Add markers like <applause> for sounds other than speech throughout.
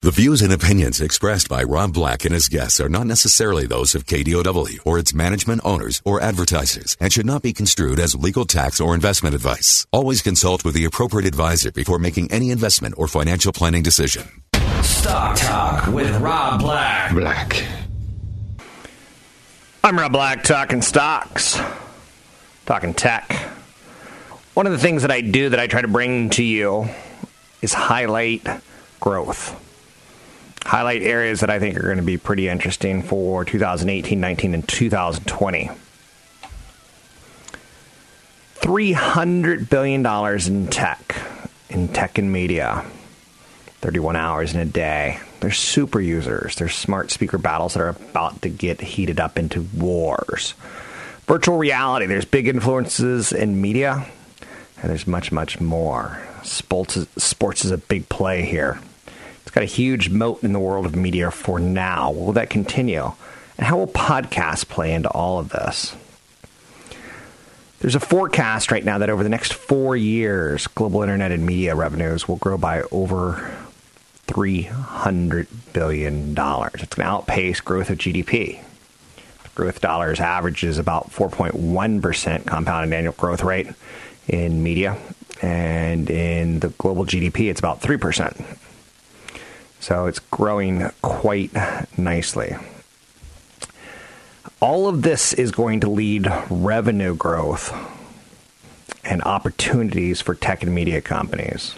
The views and opinions expressed by Rob Black and his guests are not necessarily those of KDOW or its management owners or advertisers and should not be construed as legal tax or investment advice. Always consult with the appropriate advisor before making any investment or financial planning decision. Stock Talk with Rob Black. Black. I'm Rob Black, talking stocks, talking tech. One of the things that I do that I try to bring to you is highlight growth highlight areas that I think are going to be pretty interesting for 2018, 19, and 2020. $300 billion in tech, in tech and media. 31 hours in a day. There's super users. There's smart speaker battles that are about to get heated up into wars. Virtual reality. There's big influences in media, and there's much, much more. Sports is, sports is a big play here. It's got a huge moat in the world of media for now. Will that continue? And how will podcasts play into all of this? There's a forecast right now that over the next four years, global internet and media revenues will grow by over $300 billion. It's going to outpace growth of GDP. Growth dollars averages about 4.1% compounded annual growth rate in media, and in the global GDP, it's about 3%. So it's growing quite nicely. All of this is going to lead revenue growth and opportunities for tech and media companies.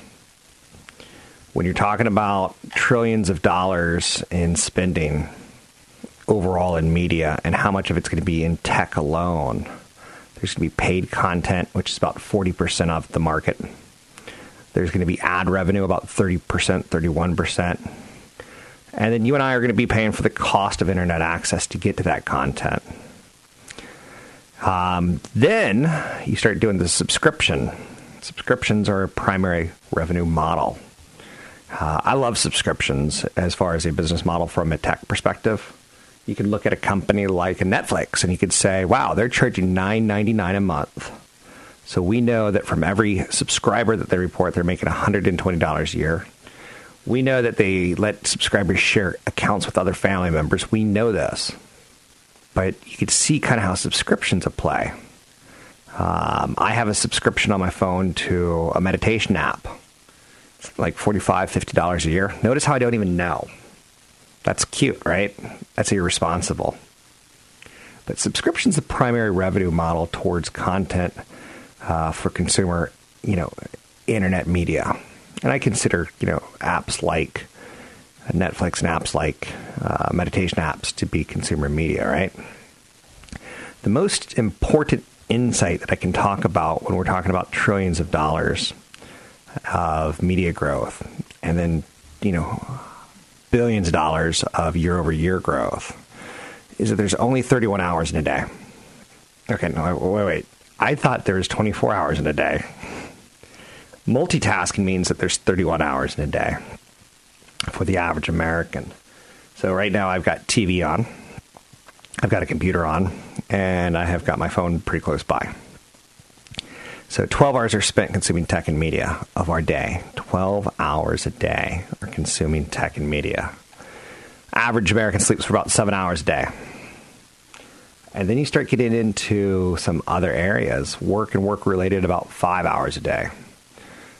When you're talking about trillions of dollars in spending overall in media and how much of it's going to be in tech alone, there's going to be paid content, which is about 40% of the market there's going to be ad revenue about 30%, 31%. And then you and I are going to be paying for the cost of internet access to get to that content. Um, then you start doing the subscription. Subscriptions are a primary revenue model. Uh, I love subscriptions as far as a business model from a tech perspective. You could look at a company like Netflix and you could say, wow, they're charging $9.99 a month so we know that from every subscriber that they report, they're making $120 a year. We know that they let subscribers share accounts with other family members. We know this. But you can see kind of how subscriptions apply. Um, I have a subscription on my phone to a meditation app. It's like $45, $50 a year. Notice how I don't even know. That's cute, right? That's irresponsible. But subscription's the primary revenue model towards content uh, for consumer, you know, internet media. And I consider, you know, apps like Netflix and apps like uh, meditation apps to be consumer media, right? The most important insight that I can talk about when we're talking about trillions of dollars of media growth and then, you know, billions of dollars of year over year growth is that there's only 31 hours in a day. Okay, no, wait, wait. I thought there was 24 hours in a day. Multitasking means that there's 31 hours in a day for the average American. So right now I've got TV on, I've got a computer on, and I have got my phone pretty close by. So 12 hours are spent consuming tech and media of our day. 12 hours a day are consuming tech and media. Average American sleeps for about seven hours a day. And then you start getting into some other areas, work and work related, about five hours a day.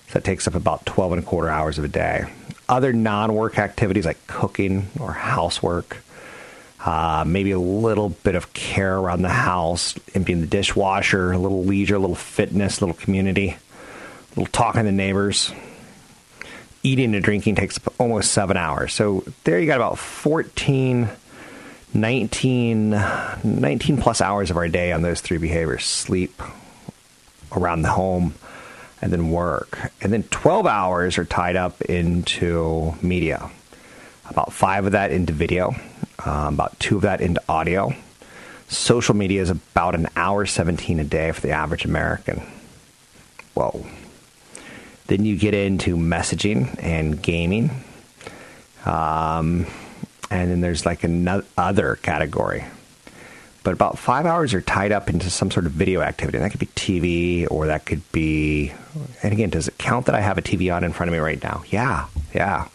So that takes up about 12 and a quarter hours of a day. Other non work activities like cooking or housework, uh, maybe a little bit of care around the house, emptying the dishwasher, a little leisure, a little fitness, a little community, a little talking to neighbors. Eating and drinking takes up almost seven hours. So there you got about 14 19, 19 plus hours of our day on those three behaviors sleep, around the home, and then work. And then 12 hours are tied up into media. about five of that into video, um, about two of that into audio. Social media is about an hour 17 a day for the average American. Whoa. Then you get into messaging and gaming. Um, and then there's like another other category. But about five hours are tied up into some sort of video activity. And that could be TV or that could be. And again, does it count that I have a TV on in front of me right now? Yeah, yeah.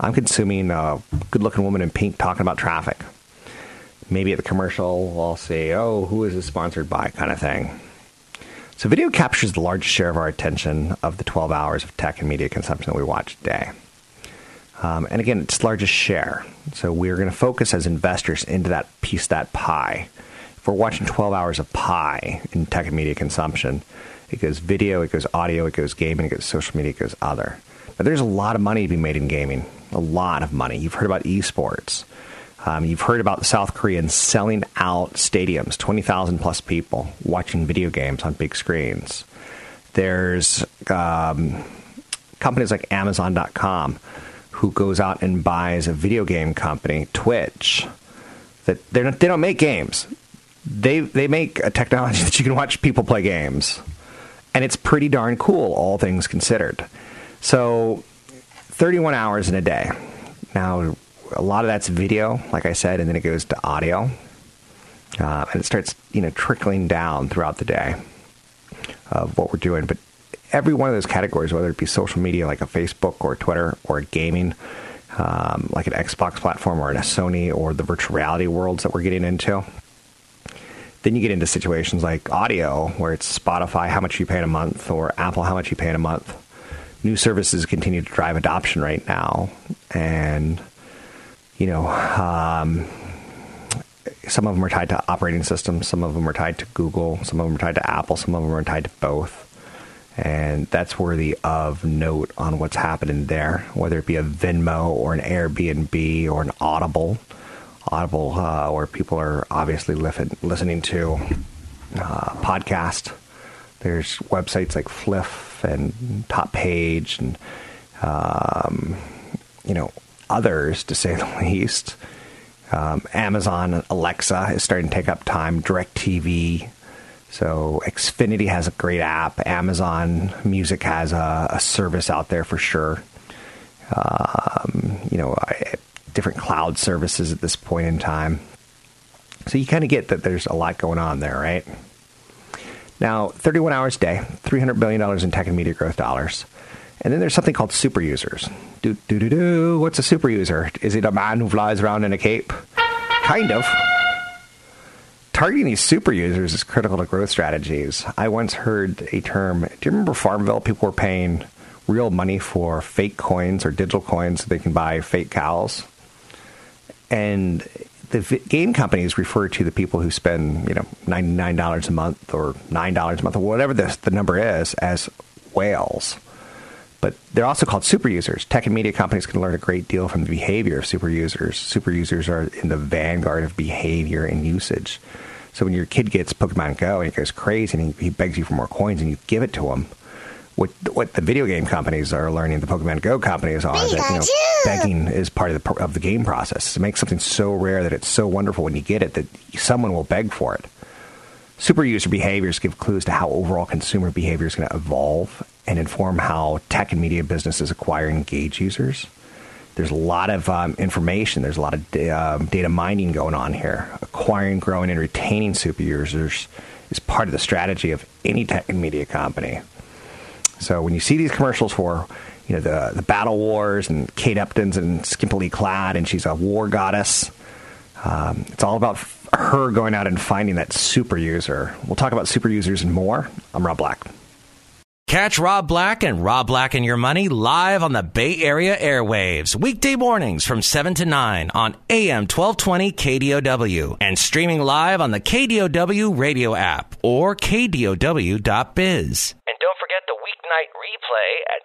I'm consuming a good looking woman in pink talking about traffic. Maybe at the commercial, I'll say, oh, who is this sponsored by kind of thing. So, video captures the largest share of our attention of the 12 hours of tech and media consumption that we watch a day. Um, and again, it's largest share. So, we're going to focus as investors into that piece, that pie. If we're watching 12 hours of pie in tech and media consumption, it goes video, it goes audio, it goes gaming, it goes social media, it goes other. But there's a lot of money to be made in gaming, a lot of money. You've heard about esports. Um, you've heard about South Koreans selling out stadiums, 20,000 plus people watching video games on big screens. There's um, companies like Amazon.com who goes out and buys a video game company, Twitch, that they're not, they don't make games. They, they make a technology <laughs> that you can watch people play games. And it's pretty darn cool, all things considered. So, 31 hours in a day. Now, a lot of that's video, like I said, and then it goes to audio, uh, and it starts you know trickling down throughout the day of what we're doing. But every one of those categories, whether it be social media like a Facebook or Twitter or gaming, um, like an Xbox platform or a Sony or the virtual reality worlds that we're getting into. Then you get into situations like audio, where it's Spotify, how much you pay in a month, or Apple, how much you pay in a month. New services continue to drive adoption right now, and you know, um, some of them are tied to operating systems, some of them are tied to Google, some of them are tied to Apple, some of them are tied to both. And that's worthy of note on what's happening there, whether it be a Venmo or an Airbnb or an Audible. Audible, uh, where people are obviously listening to uh, podcast. There's websites like Fliff and Top Page and, um, you know, others, to say the <laughs> least. Um, Amazon Alexa is starting to take up time. DirecTV. So Xfinity has a great app. Amazon Music has a, a service out there for sure. Um, you know, different cloud services at this point in time. So you kind of get that there's a lot going on there, right? Now, 31 hours a day, $300 billion in tech and media growth dollars. And then there's something called super users. Do, do, do, do. What's a super user? Is it a man who flies around in a cape? Kind of. Targeting these super users is critical to growth strategies. I once heard a term. Do you remember Farmville? People were paying real money for fake coins or digital coins so they can buy fake cows. And the game companies refer to the people who spend, you know, $99 a month or $9 a month or whatever the, the number is as whales but they're also called super users. Tech and media companies can learn a great deal from the behavior of super users. Super users are in the vanguard of behavior and usage. So when your kid gets Pokemon Go and he goes crazy and he, he begs you for more coins and you give it to him, what what the video game companies are learning, the Pokemon Go companies are that you know begging is part of the of the game process. It makes something so rare that it's so wonderful when you get it that someone will beg for it. Super user behaviors give clues to how overall consumer behavior is going to evolve and inform how tech and media businesses acquire and engage users. There's a lot of um, information, there's a lot of da- um, data mining going on here. Acquiring, growing, and retaining super users is part of the strategy of any tech and media company. So when you see these commercials for you know the the battle wars and Kate Upton's and skimpily clad and she's a war goddess, um, it's all about her going out and finding that super user. We'll talk about super users and more. I'm Rob Black. Catch Rob Black and Rob Black and Your Money live on the Bay Area airwaves, weekday mornings from 7 to 9 on AM 1220 KDOW and streaming live on the KDOW radio app or KDOW.biz. And don't forget the weeknight replay at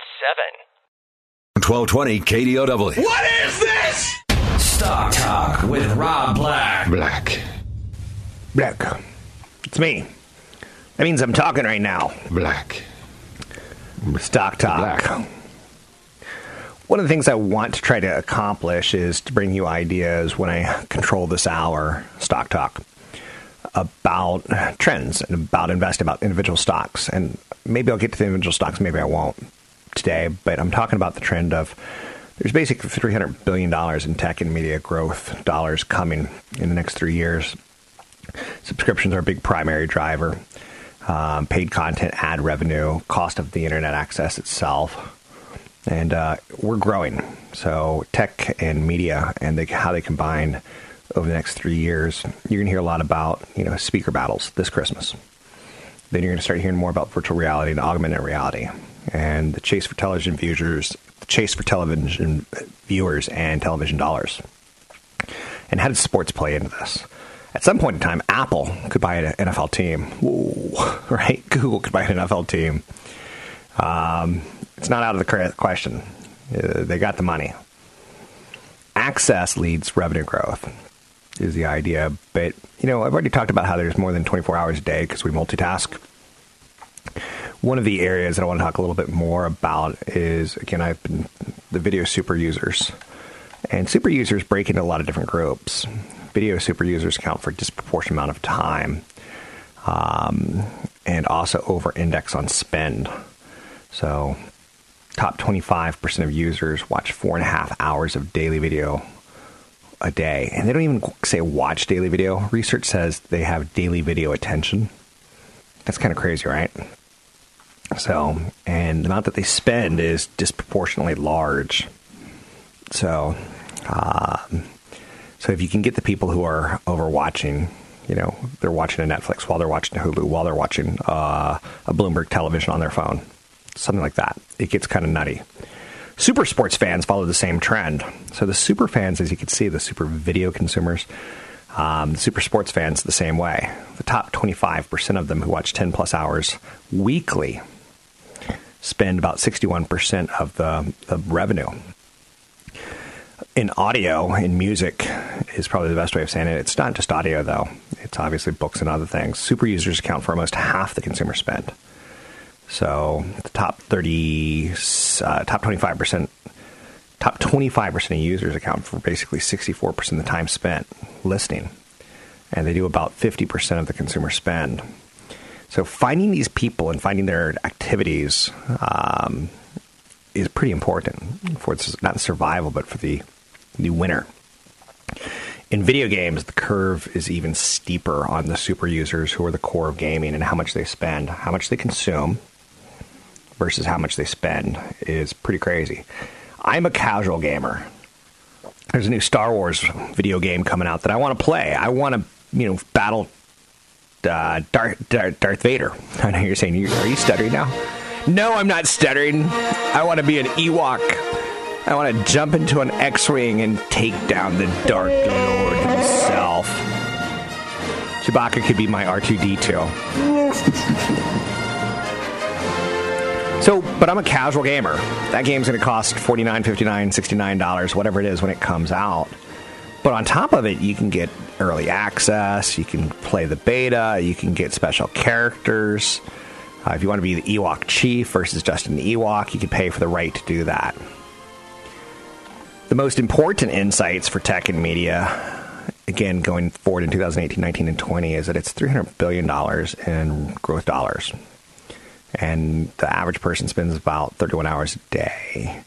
7. 1220 KDOW. What is this? Stock Talk with Rob Black. Black. Black. It's me. That means I'm talking right now. Black. Stock Talk. Black. one of the things I want to try to accomplish is to bring you ideas when I control this hour, Stock Talk, about trends and about investing, about individual stocks. And maybe I'll get to the individual stocks, maybe I won't today, but I'm talking about the trend of there's basically $300 billion in tech and media growth dollars coming in the next three years. Subscriptions are a big primary driver. Um, paid content, ad revenue, cost of the internet access itself. And uh, we're growing. So, tech and media and they, how they combine over the next three years, you're going to hear a lot about you know speaker battles this Christmas. Then you're going to start hearing more about virtual reality and augmented reality and the chase for television viewers, the chase for television viewers and television dollars. And how did sports play into this? At some point in time, Apple could buy an NFL team. Ooh, <laughs> right? Google could buy an NFL team. Um, it's not out of the question. Uh, they got the money. Access leads revenue growth is the idea. But, you know, I've already talked about how there's more than 24 hours a day because we multitask. One of the areas that I want to talk a little bit more about is, again, I've been the video super users. And super users break into a lot of different groups. Video super users account for a disproportionate amount of time um, and also over index on spend. So, top 25% of users watch four and a half hours of daily video a day. And they don't even say watch daily video. Research says they have daily video attention. That's kind of crazy, right? So, and the amount that they spend is disproportionately large. So, um, so if you can get the people who are overwatching, you know, they're watching a Netflix while they're watching a Hulu, while they're watching uh, a Bloomberg television on their phone, something like that, it gets kind of nutty. Super sports fans follow the same trend. So the super fans, as you can see, the super video consumers, um, super sports fans the same way. The top 25% of them who watch 10 plus hours weekly spend about 61% of the, the revenue. In audio, in music, is probably the best way of saying it. It's not just audio, though. It's obviously books and other things. Super users account for almost half the consumer spend. So the top 30, uh, top 25%, top 25% of users account for basically 64% of the time spent listening. And they do about 50% of the consumer spend. So finding these people and finding their activities um, is pretty important for not survival, but for the the winner. In video games, the curve is even steeper on the super users who are the core of gaming and how much they spend, how much they consume versus how much they spend is pretty crazy. I'm a casual gamer. There's a new Star Wars video game coming out that I want to play. I want to, you know, battle uh, Darth, Darth, Darth Vader. <laughs> I know you're saying, are you stuttering now? No, I'm not stuttering. I want to be an Ewok. I want to jump into an X-wing and take down the Dark Lord himself. Chewbacca could be my R2D2. So, but I'm a casual gamer. That game's going to cost $49, $59, $69, whatever it is when it comes out. But on top of it, you can get early access, you can play the beta, you can get special characters. Uh, if you want to be the Ewok chief versus just an Ewok, you can pay for the right to do that. The most important insights for tech and media, again, going forward in 2018, 19, and 20, is that it's $300 billion in growth dollars. And the average person spends about 31 hours a day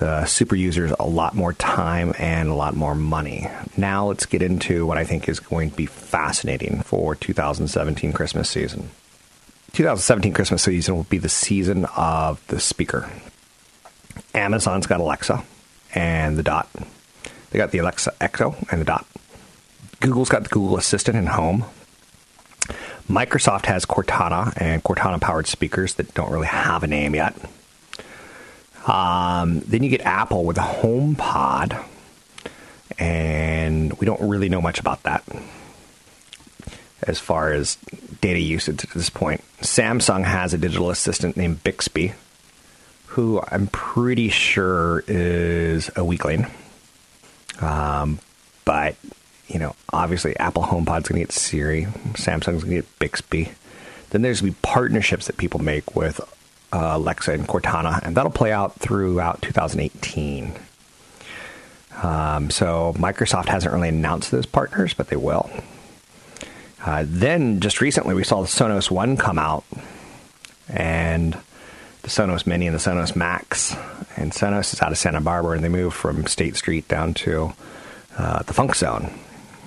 the super users a lot more time and a lot more money. Now let's get into what I think is going to be fascinating for 2017 Christmas season. 2017 Christmas season will be the season of the speaker. Amazon's got Alexa and the Dot. They got the Alexa Echo and the Dot. Google's got the Google Assistant and Home. Microsoft has Cortana and Cortana powered speakers that don't really have a name yet. Um, then you get Apple with a HomePod, and we don't really know much about that as far as data usage at this point. Samsung has a digital assistant named Bixby, who I'm pretty sure is a weakling. Um, but you know, obviously, Apple HomePod's going to get Siri, Samsung's going to get Bixby. Then there's going to be partnerships that people make with uh, Alexa, and Cortana, and that'll play out throughout 2018. Um, so Microsoft hasn't really announced those partners, but they will. Uh, then just recently, we saw the Sonos One come out, and the Sonos Mini and the Sonos Max. And Sonos is out of Santa Barbara, and they moved from State Street down to uh, the Funk Zone.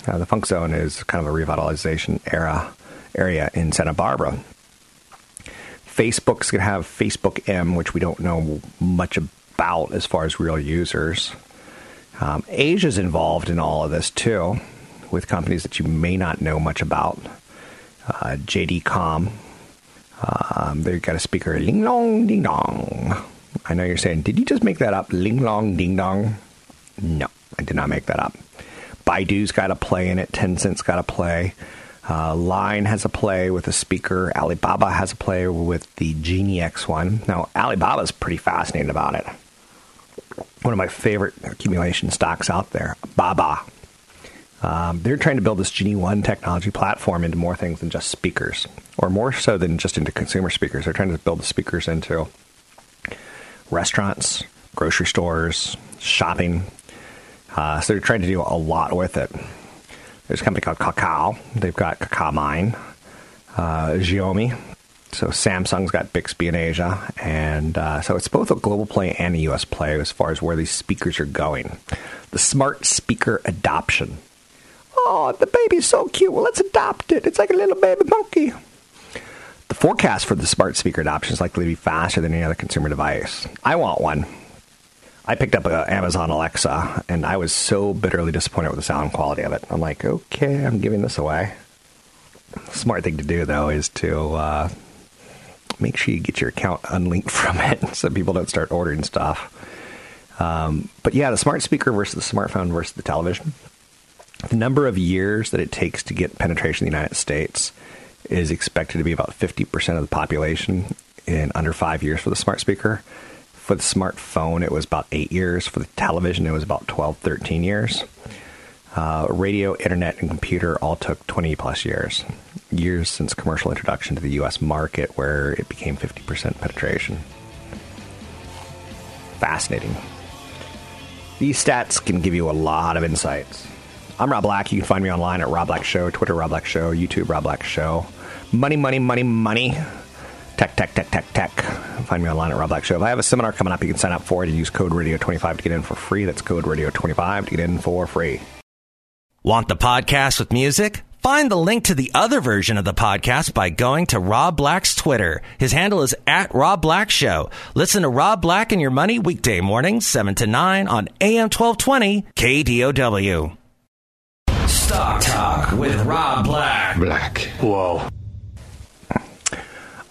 Uh, the Funk Zone is kind of a revitalization era area in Santa Barbara. Facebook's going to have Facebook M, which we don't know much about as far as real users. Um, Asia's involved in all of this too, with companies that you may not know much about. Uh, JD.com, um, they've got a speaker, Ling Long Ding Dong. I know you're saying, did you just make that up? Ling Long Ding Dong? No, I did not make that up. Baidu's got a play in it. Tencent's got a play. Uh, Line has a play with a speaker. Alibaba has a play with the Genie X1. Now, Alibaba's pretty fascinated about it. One of my favorite accumulation stocks out there, Baba. Um, they're trying to build this Genie 1 technology platform into more things than just speakers, or more so than just into consumer speakers. They're trying to build the speakers into restaurants, grocery stores, shopping. Uh, so they're trying to do a lot with it. There's a company called Kakao. They've got Kakao Mini, uh, Xiaomi. So Samsung's got Bixby in Asia, and uh, so it's both a global play and a U.S. play as far as where these speakers are going. The smart speaker adoption. Oh, the baby's so cute. Well, let's adopt it. It's like a little baby monkey. The forecast for the smart speaker adoption is likely to be faster than any other consumer device. I want one. I picked up an Amazon Alexa, and I was so bitterly disappointed with the sound quality of it. I'm like, okay, I'm giving this away. Smart thing to do, though, is to uh, make sure you get your account <laughs> unlinked from it so people don't start ordering stuff. Um, but yeah, the smart speaker versus the smartphone versus the television. The number of years that it takes to get penetration in the United States is expected to be about 50% of the population in under five years for the smart speaker for the smartphone, it was about eight years. For the television, it was about 12, 13 years. Uh, radio, internet, and computer all took 20 plus years. Years since commercial introduction to the U.S. market, where it became 50% penetration. Fascinating. These stats can give you a lot of insights. I'm Rob Black. You can find me online at Rob Black Show, Twitter Rob Black Show, YouTube Rob Black Show. Money, money, money, money. Tech, tech, tech, tech, tech. Find me online at Rob Black Show. If I have a seminar coming up, you can sign up for it and use code radio25 to get in for free. That's code radio25 to get in for free. Want the podcast with music? Find the link to the other version of the podcast by going to Rob Black's Twitter. His handle is at Rob Black Show. Listen to Rob Black and Your Money weekday mornings, 7 to 9 on AM 1220 KDOW. Stock Talk with Rob Black. Black. Whoa.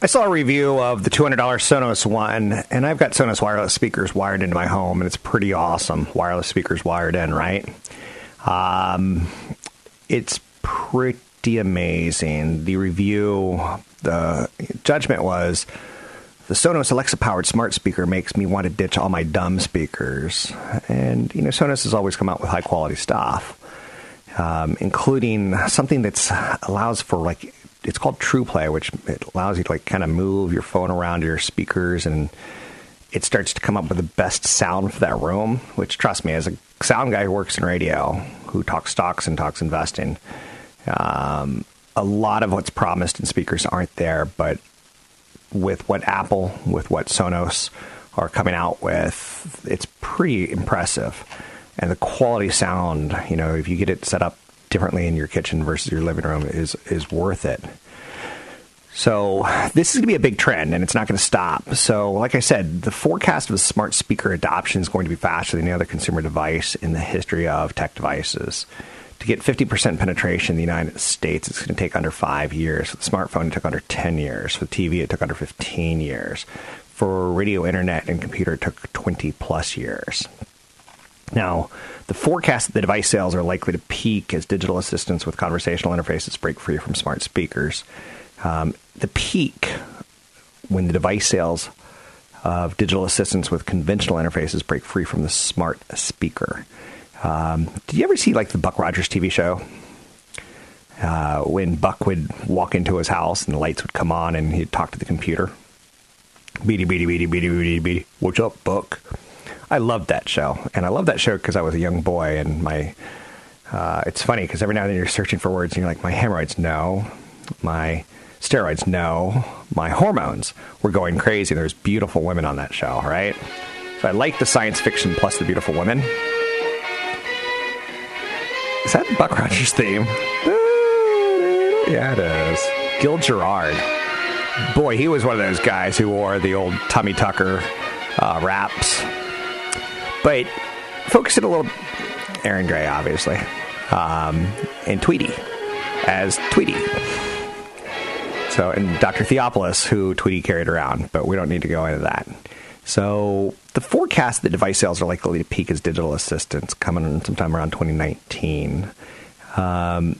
I saw a review of the $200 Sonos One, and I've got Sonos wireless speakers wired into my home, and it's pretty awesome. Wireless speakers wired in, right? Um, it's pretty amazing. The review, the judgment was the Sonos Alexa powered smart speaker makes me want to ditch all my dumb speakers. And, you know, Sonos has always come out with high quality stuff. Um, including something that allows for like it's called True Play, which it allows you to like kind of move your phone around your speakers and it starts to come up with the best sound for that room. Which, trust me, as a sound guy who works in radio, who talks stocks and talks investing, um, a lot of what's promised in speakers aren't there. But with what Apple, with what Sonos are coming out with, it's pretty impressive. And the quality sound, you know, if you get it set up differently in your kitchen versus your living room is is worth it. So this is going to be a big trend, and it's not going to stop. So, like I said, the forecast of the smart speaker adoption is going to be faster than any other consumer device in the history of tech devices. To get 50% penetration in the United States, it's going to take under five years. For the smartphone, it took under 10 years. For the TV, it took under 15 years. For radio, internet, and computer, it took 20 plus years. Now, the forecast that the device sales are likely to peak as digital assistants with conversational interfaces break free from smart speakers. Um, the peak when the device sales of digital assistants with conventional interfaces break free from the smart speaker. Um, did you ever see like the Buck Rogers TV show? Uh, when Buck would walk into his house and the lights would come on and he'd talk to the computer. Beady, beady, beady, beady, beady, beady. What's up, Buck? I loved that show, and I love that show because I was a young boy, and my. Uh, it's funny because every now and then you're searching for words, and you're like, my hemorrhoids, no, my steroids, no, my hormones were going crazy. There's beautiful women on that show, right? So I like the science fiction plus the beautiful women. Is that Buck Rogers' theme? Yeah, it is. Gil Gerard. Boy, he was one of those guys who wore the old Tommy Tucker uh, wraps. But focus it a little. Erin Gray, obviously. Um, and Twiki as Twiki. So, and Dr. Theopolis, who Twiki carried around, but we don't need to go into that. So, the forecast that device sales are likely to peak as digital assistants coming sometime around 2019. Um,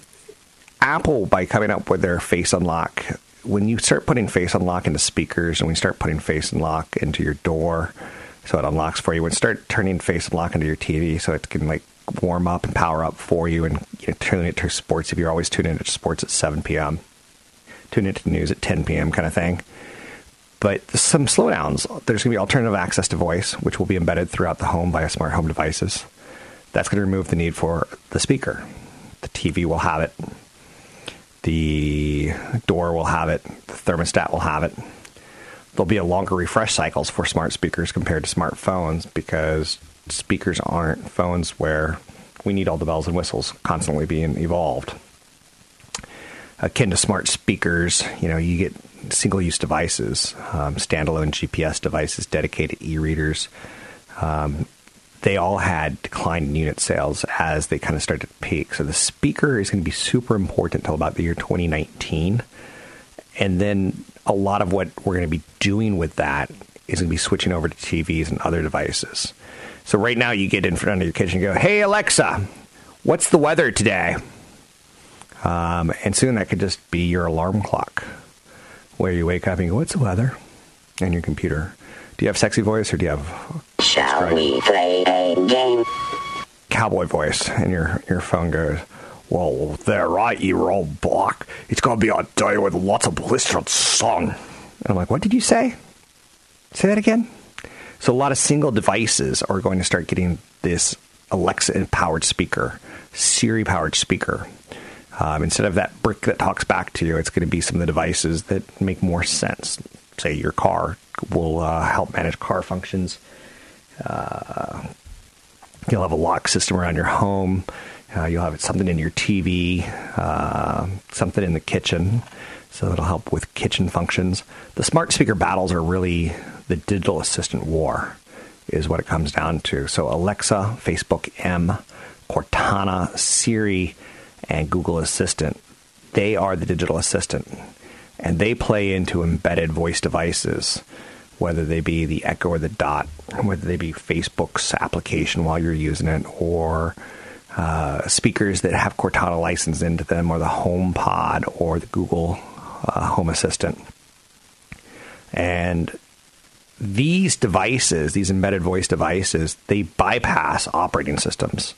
Apple, by coming up with their Face Unlock, when you start putting Face Unlock into speakers and when you start putting Face Unlock into your door, so it unlocks for you, you start turning Face Unlock into your TV, so it can like warm up and power up for you and you know, turning it to sports if you're always tuning into sports at 7 p.m., tune into news at 10 p.m. kind of thing. But some slowdowns. There's going to be alternative access to voice, which will be embedded throughout the home via smart home devices. That's going to remove the need for the speaker. The TV will have it. The door will have it. The thermostat will have it. There'll be a longer refresh cycles for smart speakers compared to smartphones because speakers aren't phones where we need all the bells and whistles constantly being evolved. Akin to smart speakers, you know, you get single-use devices, um, standalone GPS devices, dedicated e-readers. Um, they all had declined unit sales as they kind of started to peak. So the speaker is going to be super important until about the year 2019. And then a lot of what we're going to be doing with that is going to be switching over to TVs and other devices. So right now you get in front of your kitchen and go, "Hey Alexa, what's the weather today?" Um, and soon that could just be your alarm clock, where you wake up and you go, "What's the weather?" And your computer. Do you have sexy voice or do you have? Shall we play a game? Cowboy voice, and your your phone goes. Well, they're right, you old block. It's going to be a day with lots of blistered sun. And I'm like, what did you say? Say that again? So a lot of single devices are going to start getting this Alexa powered speaker, Siri powered speaker. Um, instead of that brick that talks back to you, it's going to be some of the devices that make more sense. Say your car will uh, help manage car functions. Uh, you'll have a lock system around your home. Uh, you'll have something in your TV, uh, something in the kitchen, so it'll help with kitchen functions. The smart speaker battles are really the digital assistant war, is what it comes down to. So Alexa, Facebook M, Cortana, Siri, and Google Assistant, they are the digital assistant, and they play into embedded voice devices. Whether they be the Echo or the Dot, whether they be Facebook's application while you're using it, or uh, speakers that have Cortana licensed into them, or the Home Pod, or the Google uh, Home Assistant. And these devices, these embedded voice devices, they bypass operating systems.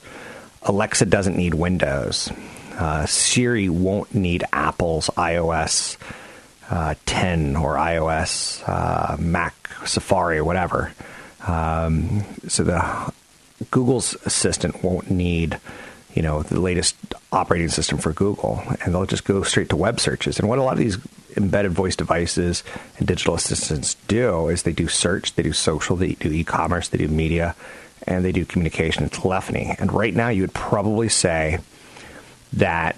Alexa doesn't need Windows. Uh, Siri won't need Apple's iOS uh, 10 or iOS, uh, Mac, Safari, whatever. Um, so the Google's assistant won't need, you know, the latest operating system for Google, and they'll just go straight to web searches. And what a lot of these embedded voice devices and digital assistants do is they do search, they do social, they do e-commerce, they do media, and they do communication and telephony. And right now, you would probably say that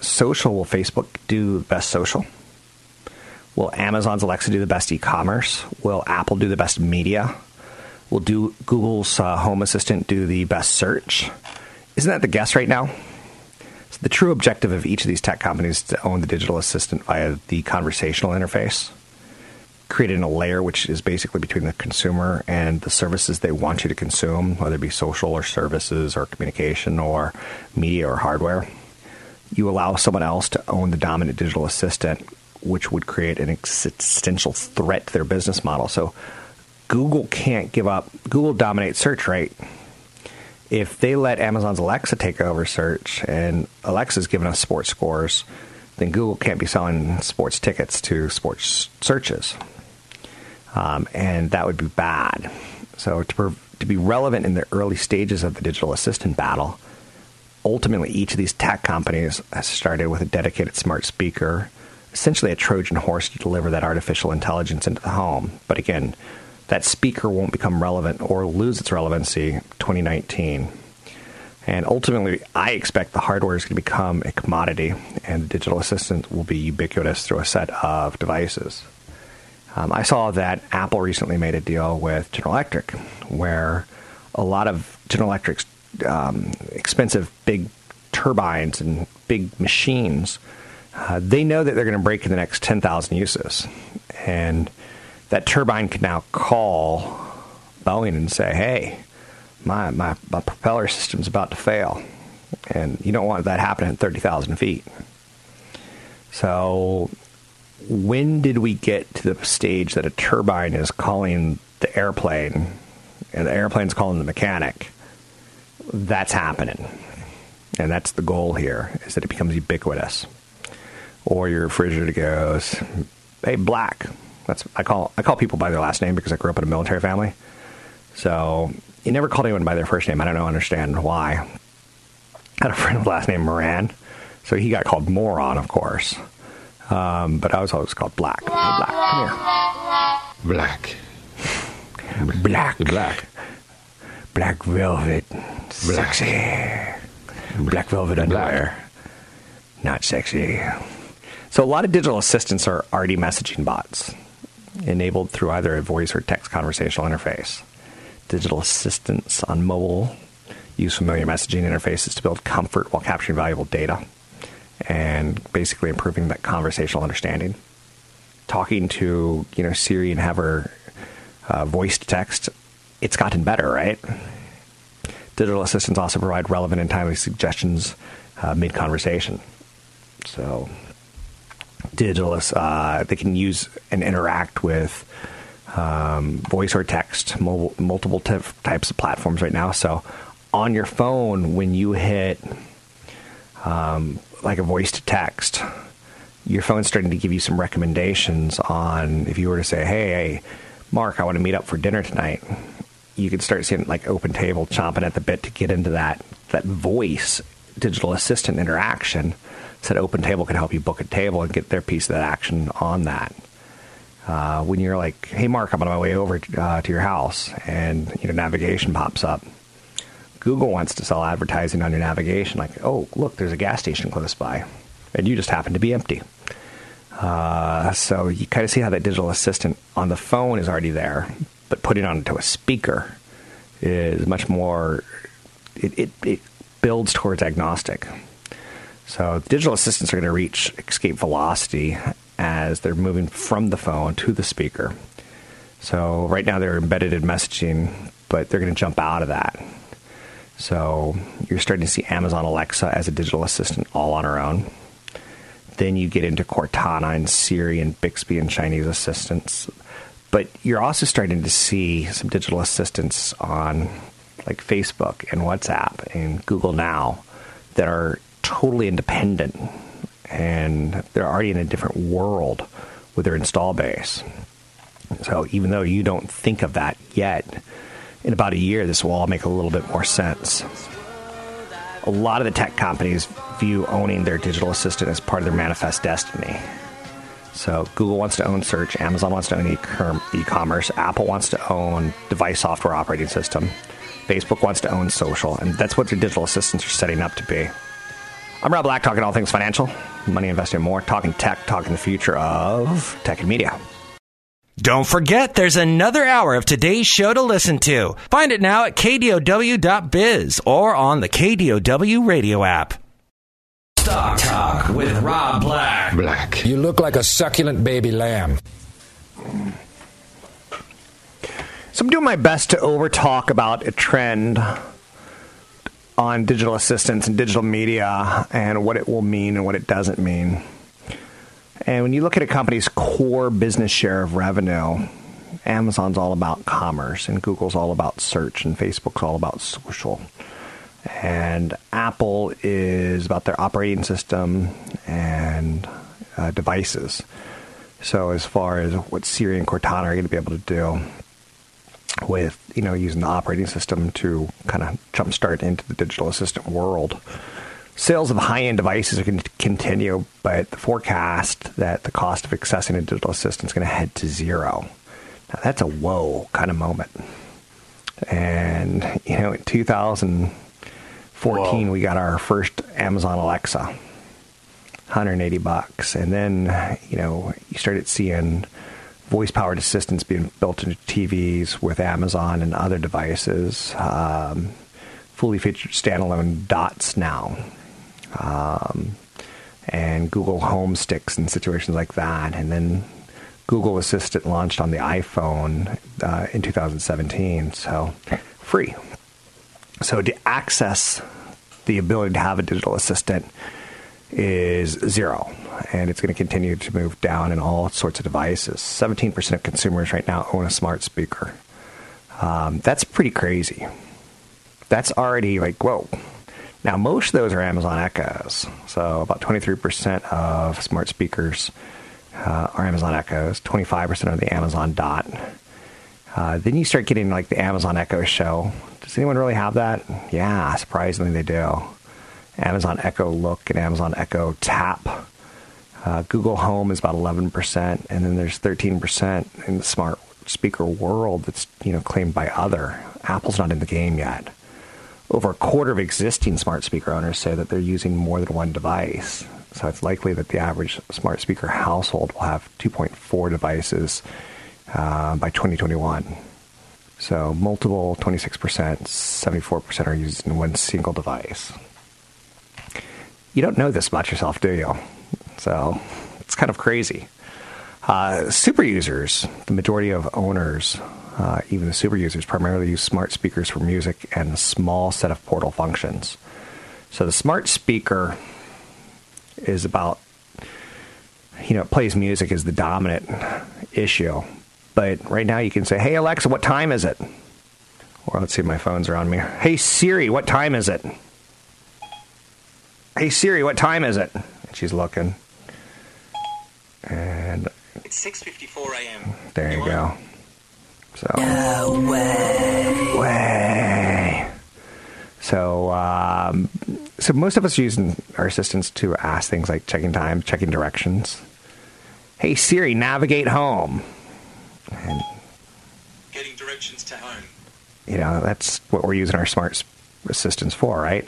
social will Facebook do the best social. Will Amazon's Alexa do the best e-commerce? Will Apple do the best media? Will do Google's uh, Home Assistant do the best search? Isn't that the guess right now? So the true objective of each of these tech companies is to own the digital assistant via the conversational interface, creating a layer which is basically between the consumer and the services they want you to consume, whether it be social or services or communication or media or hardware. You allow someone else to own the dominant digital assistant, which would create an existential threat to their business model. So Google can't give up. Google dominates search, right? If they let Amazon's Alexa take over search and Alexa's giving us sports scores, then Google can't be selling sports tickets to sports searches. um, and that would be bad. So to, to be relevant in the early stages of the digital assistant battle, ultimately each of these tech companies has started with a dedicated smart speaker, essentially a Trojan horse to deliver that artificial intelligence into the home. But again, that speaker won't become relevant or lose its relevancy 2019. And ultimately, I expect the hardware is going to become a commodity, and the digital assistant will be ubiquitous through a set of devices. Um, I saw that Apple recently made a deal with General Electric, where a lot of General Electric's um, expensive big turbines and big machines, uh, they know that they're going to break in the next 10,000 uses. And that turbine can now call Boeing and say, hey, my, my, my propeller system's about to fail. And you don't want that happening at 30,000 feet. So, when did we get to the stage that a turbine is calling the airplane and the airplane's calling the mechanic? That's happening. And that's the goal here, is that it becomes ubiquitous. Or your refrigerator goes, hey, black. That's I call I call people by their last name because I grew up in a military family. So you never called anyone by their first name. I don't know, understand why. I had a friend with last name Moran, so he got called Moron, of course. Um, but I was always called Black. Hey, Black, come here. Black. Black. Black. Black velvet. Black. Sexy. Black velvet underwear. Black. Not sexy. So a lot of digital assistants are already messaging bots, enabled through either a voice or text conversational interface digital assistants on mobile use familiar messaging interfaces to build comfort while capturing valuable data and basically improving that conversational understanding. Talking to you know Siri and have her uh, voice to text, it's gotten better, right? Digital assistants also provide relevant and timely suggestions uh, mid conversation. So, digital, uh, they can use and interact with um, voice or text, mobile, multiple t- types of platforms right now. So on your phone, when you hit um, like a voice to text, your phone's starting to give you some recommendations on if you were to say, hey, hey Mark, I want to meet up for dinner tonight. You could start seeing like Open Table chomping at the bit to get into that that voice digital assistant interaction. That Open Table can help you book a table and get their piece of that action on that uh, when you're like, "Hey, Mark, I'm on my way over uh, to your house," and you know navigation pops up. Google wants to sell advertising on your navigation, like, "Oh, look, there's a gas station close by," and you just happen to be empty. Uh, so you kind of see how that digital assistant on the phone is already there, but putting it onto a speaker is much more. It, it, it builds towards agnostic. So digital assistants are going to reach escape velocity as they're moving from the phone to the speaker. So right now they're embedded in messaging, but they're going to jump out of that. So you're starting to see Amazon Alexa as a digital assistant all on her own. Then you get into Cortana and Siri and Bixby and Chinese assistants. But you're also starting to see some digital assistants on like Facebook and WhatsApp and Google Now that are totally independent and they're already in a different world with their install base. So even though you don't think of that yet, in about a year, this will all make a little bit more sense. A lot of the tech companies view owning their digital assistant as part of their manifest destiny. So Google wants to own search, Amazon wants to own e-commerce, Apple wants to own device software operating system, Facebook wants to own social, and that's what their digital assistants are setting up to be. I'm Rob Black, talking all things financial, money, investing, more, talking tech, talking the future of tech and media. Don't forget, there's another hour of today's show to listen to. Find it now at kdow.biz or on the KDOW radio app. Stock Talk with Rob Black. Black. You look like a succulent baby lamb. So I'm doing my best to overtalk about a trend on digital assistants and digital media and what it will mean and what it doesn't mean. And when you look at a company's core business share of revenue, Amazon's all about commerce, and Google's all about search, and Facebook's all about social. And Apple is about their operating system and uh, devices. So as far as what Siri and Cortana are going to be able to do with you know using the operating system to kind of jumpstart into the digital assistant world. Sales of high-end devices are going to continue, but the forecast that the cost of accessing a digital assistant is going to head to zero. Now that's a whoa kind of moment. And you know, in 2014, whoa. we got our first Amazon Alexa, 180 bucks, and then you know you started seeing voice powered assistants being built into TVs with Amazon and other devices. Um, fully featured standalone dots now. Um, and Google Home sticks and situations like that. And then Google Assistant launched on the iPhone uh, in 2017, so free. So to access the ability to have a digital assistant is zero and it's going to continue to move down in all sorts of devices. 17% of consumers right now own a smart speaker. Um, that's pretty crazy. That's already like, whoa. Now, most of those are Amazon Echoes. So, about 23% of smart speakers uh, are Amazon Echoes, 25% are the Amazon Dot. Uh, then you start getting like the Amazon Echo Show. Does anyone really have that? Yeah, surprisingly, they do. Amazon Echo Look and Amazon Echo Tap uh, Google Home is about 11%, and then there's 13% in the smart speaker world that's you know claimed by other. Apple's not in the game yet. Over a quarter of existing smart speaker owners say that they're using more than one device. So it's likely that the average smart speaker household will have 2.4 devices uh, by 2021. So multiple 26%, 74% are using one single device. You don't know this about yourself, do you? So it's kind of crazy. Uh, super users, the majority of owners, uh, even the super users, primarily use smart speakers for music and a small set of portal functions. So the smart speaker is about, you know, it plays music is the dominant issue. But right now you can say, hey, Alexa, what time is it? Or let's see, if my phone's around me. Hey, Siri, what time is it? Hey, Siri, what time is it? And she's looking. And it's 6:54 a.m. There you, you go. So no way. Way. So, um, so most of us using our assistants to ask things like checking time, checking directions. Hey Siri, navigate home. And getting directions to home. You know, that's what we're using our smart assistants for, right?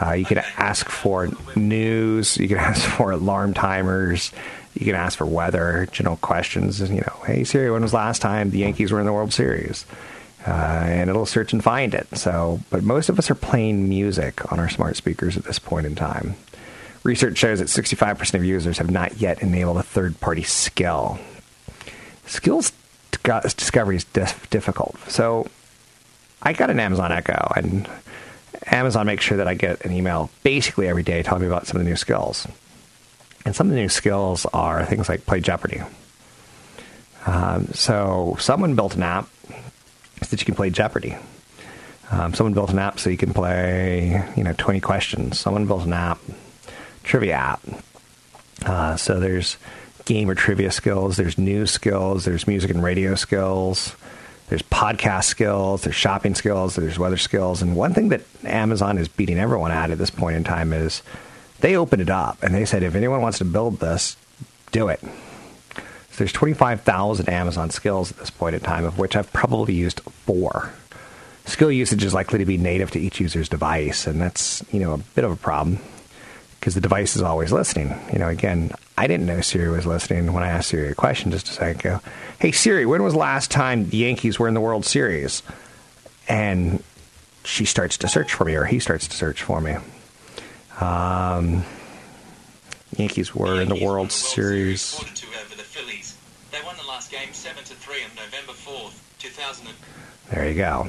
Uh, you okay. can ask for news. You can <laughs> ask for alarm timers. You can ask for weather, general questions, you know, hey Siri, when was last time the Yankees were in the World Series? Uh, and it'll search and find it. So, but most of us are playing music on our smart speakers at this point in time. Research shows that 65% of users have not yet enabled a third-party skill. Skills discovery is difficult. So, I got an Amazon Echo, and Amazon makes sure that I get an email basically every day telling me about some of the new skills. And some of the new skills are things like play Jeopardy. Um, so someone built an app so that you can play Jeopardy. Um, someone built an app so you can play, you know, 20 questions. Someone built an app, trivia app. Uh, so there's game or trivia skills, there's news skills, there's music and radio skills, there's podcast skills, there's shopping skills, there's weather skills. And one thing that Amazon is beating everyone at at this point in time is they opened it up and they said, if anyone wants to build this, do it. So there's 25,000 Amazon skills at this point in time, of which I've probably used four. Skill usage is likely to be native to each user's device, and that's you know a bit of a problem because the device is always listening. You know, again, I didn't know Siri was listening when I asked Siri a question just a second ago. Hey Siri, when was last time the Yankees were in the World Series? And she starts to search for me, or he starts to search for me. Um, Yankees were in the World, Series. They won the last game seven to three on November fourth, two thousand. There you go.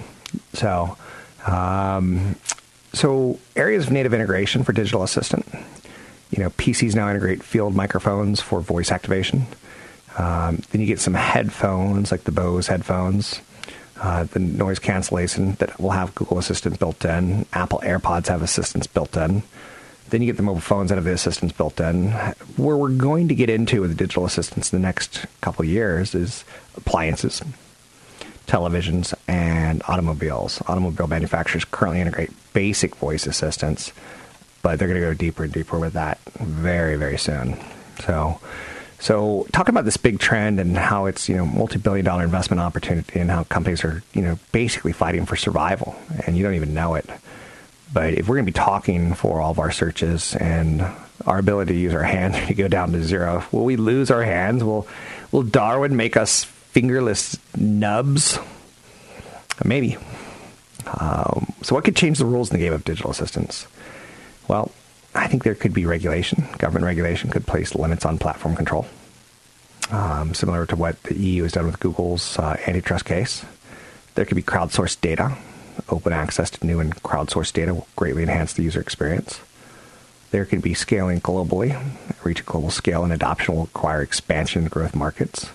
So, um, so areas of native integration for digital assistant. You know, PCs now integrate field microphones for voice activation. Um, then you get some headphones like the Bose headphones. Uh, the noise cancellation that will have Google Assistant built in. Apple AirPods have assistants built in. Then you get the mobile phones that have the assistants built in. Where we're going to get into with the digital assistants in the next couple of years is appliances, televisions, and automobiles. Automobile manufacturers currently integrate basic voice assistants, but they're going to go deeper and deeper with that very, very soon. So, so talking about this big trend and how it's you know multi-billion dollar investment opportunity and how companies are you know basically fighting for survival and you don't even know it. But if we're going to be talking for all of our searches and our ability to use our hands <laughs> to go down to zero, will we lose our hands? Will will Darwin make us fingerless nubs? Maybe. Um, so, what could change the rules in the game of digital assistants? Well, I think there could be regulation. Government regulation could place limits on platform control, um, similar to what the EU has done with Google's uh, antitrust case. There could be crowdsourced data. Open access to new and crowdsourced data will greatly enhance the user experience. There could be scaling globally. Reach a global scale and adoption will require expansion in growth markets.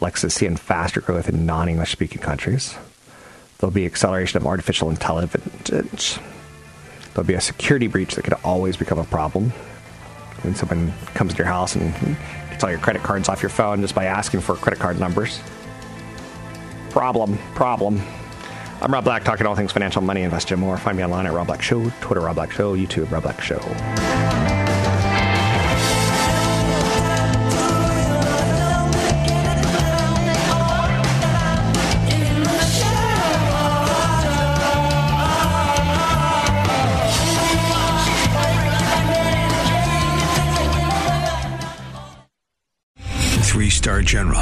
Alexa seeing faster growth in non-English speaking countries. There'll be acceleration of artificial intelligence there'll be a security breach that could always become a problem. When someone comes to your house and gets all your credit cards off your phone just by asking for credit card numbers. Problem, problem. I'm Rob Black, talking all things financial, money, invest, and more. Find me online at Rob Black Show, Twitter Rob Black Show, YouTube Rob Black Show. General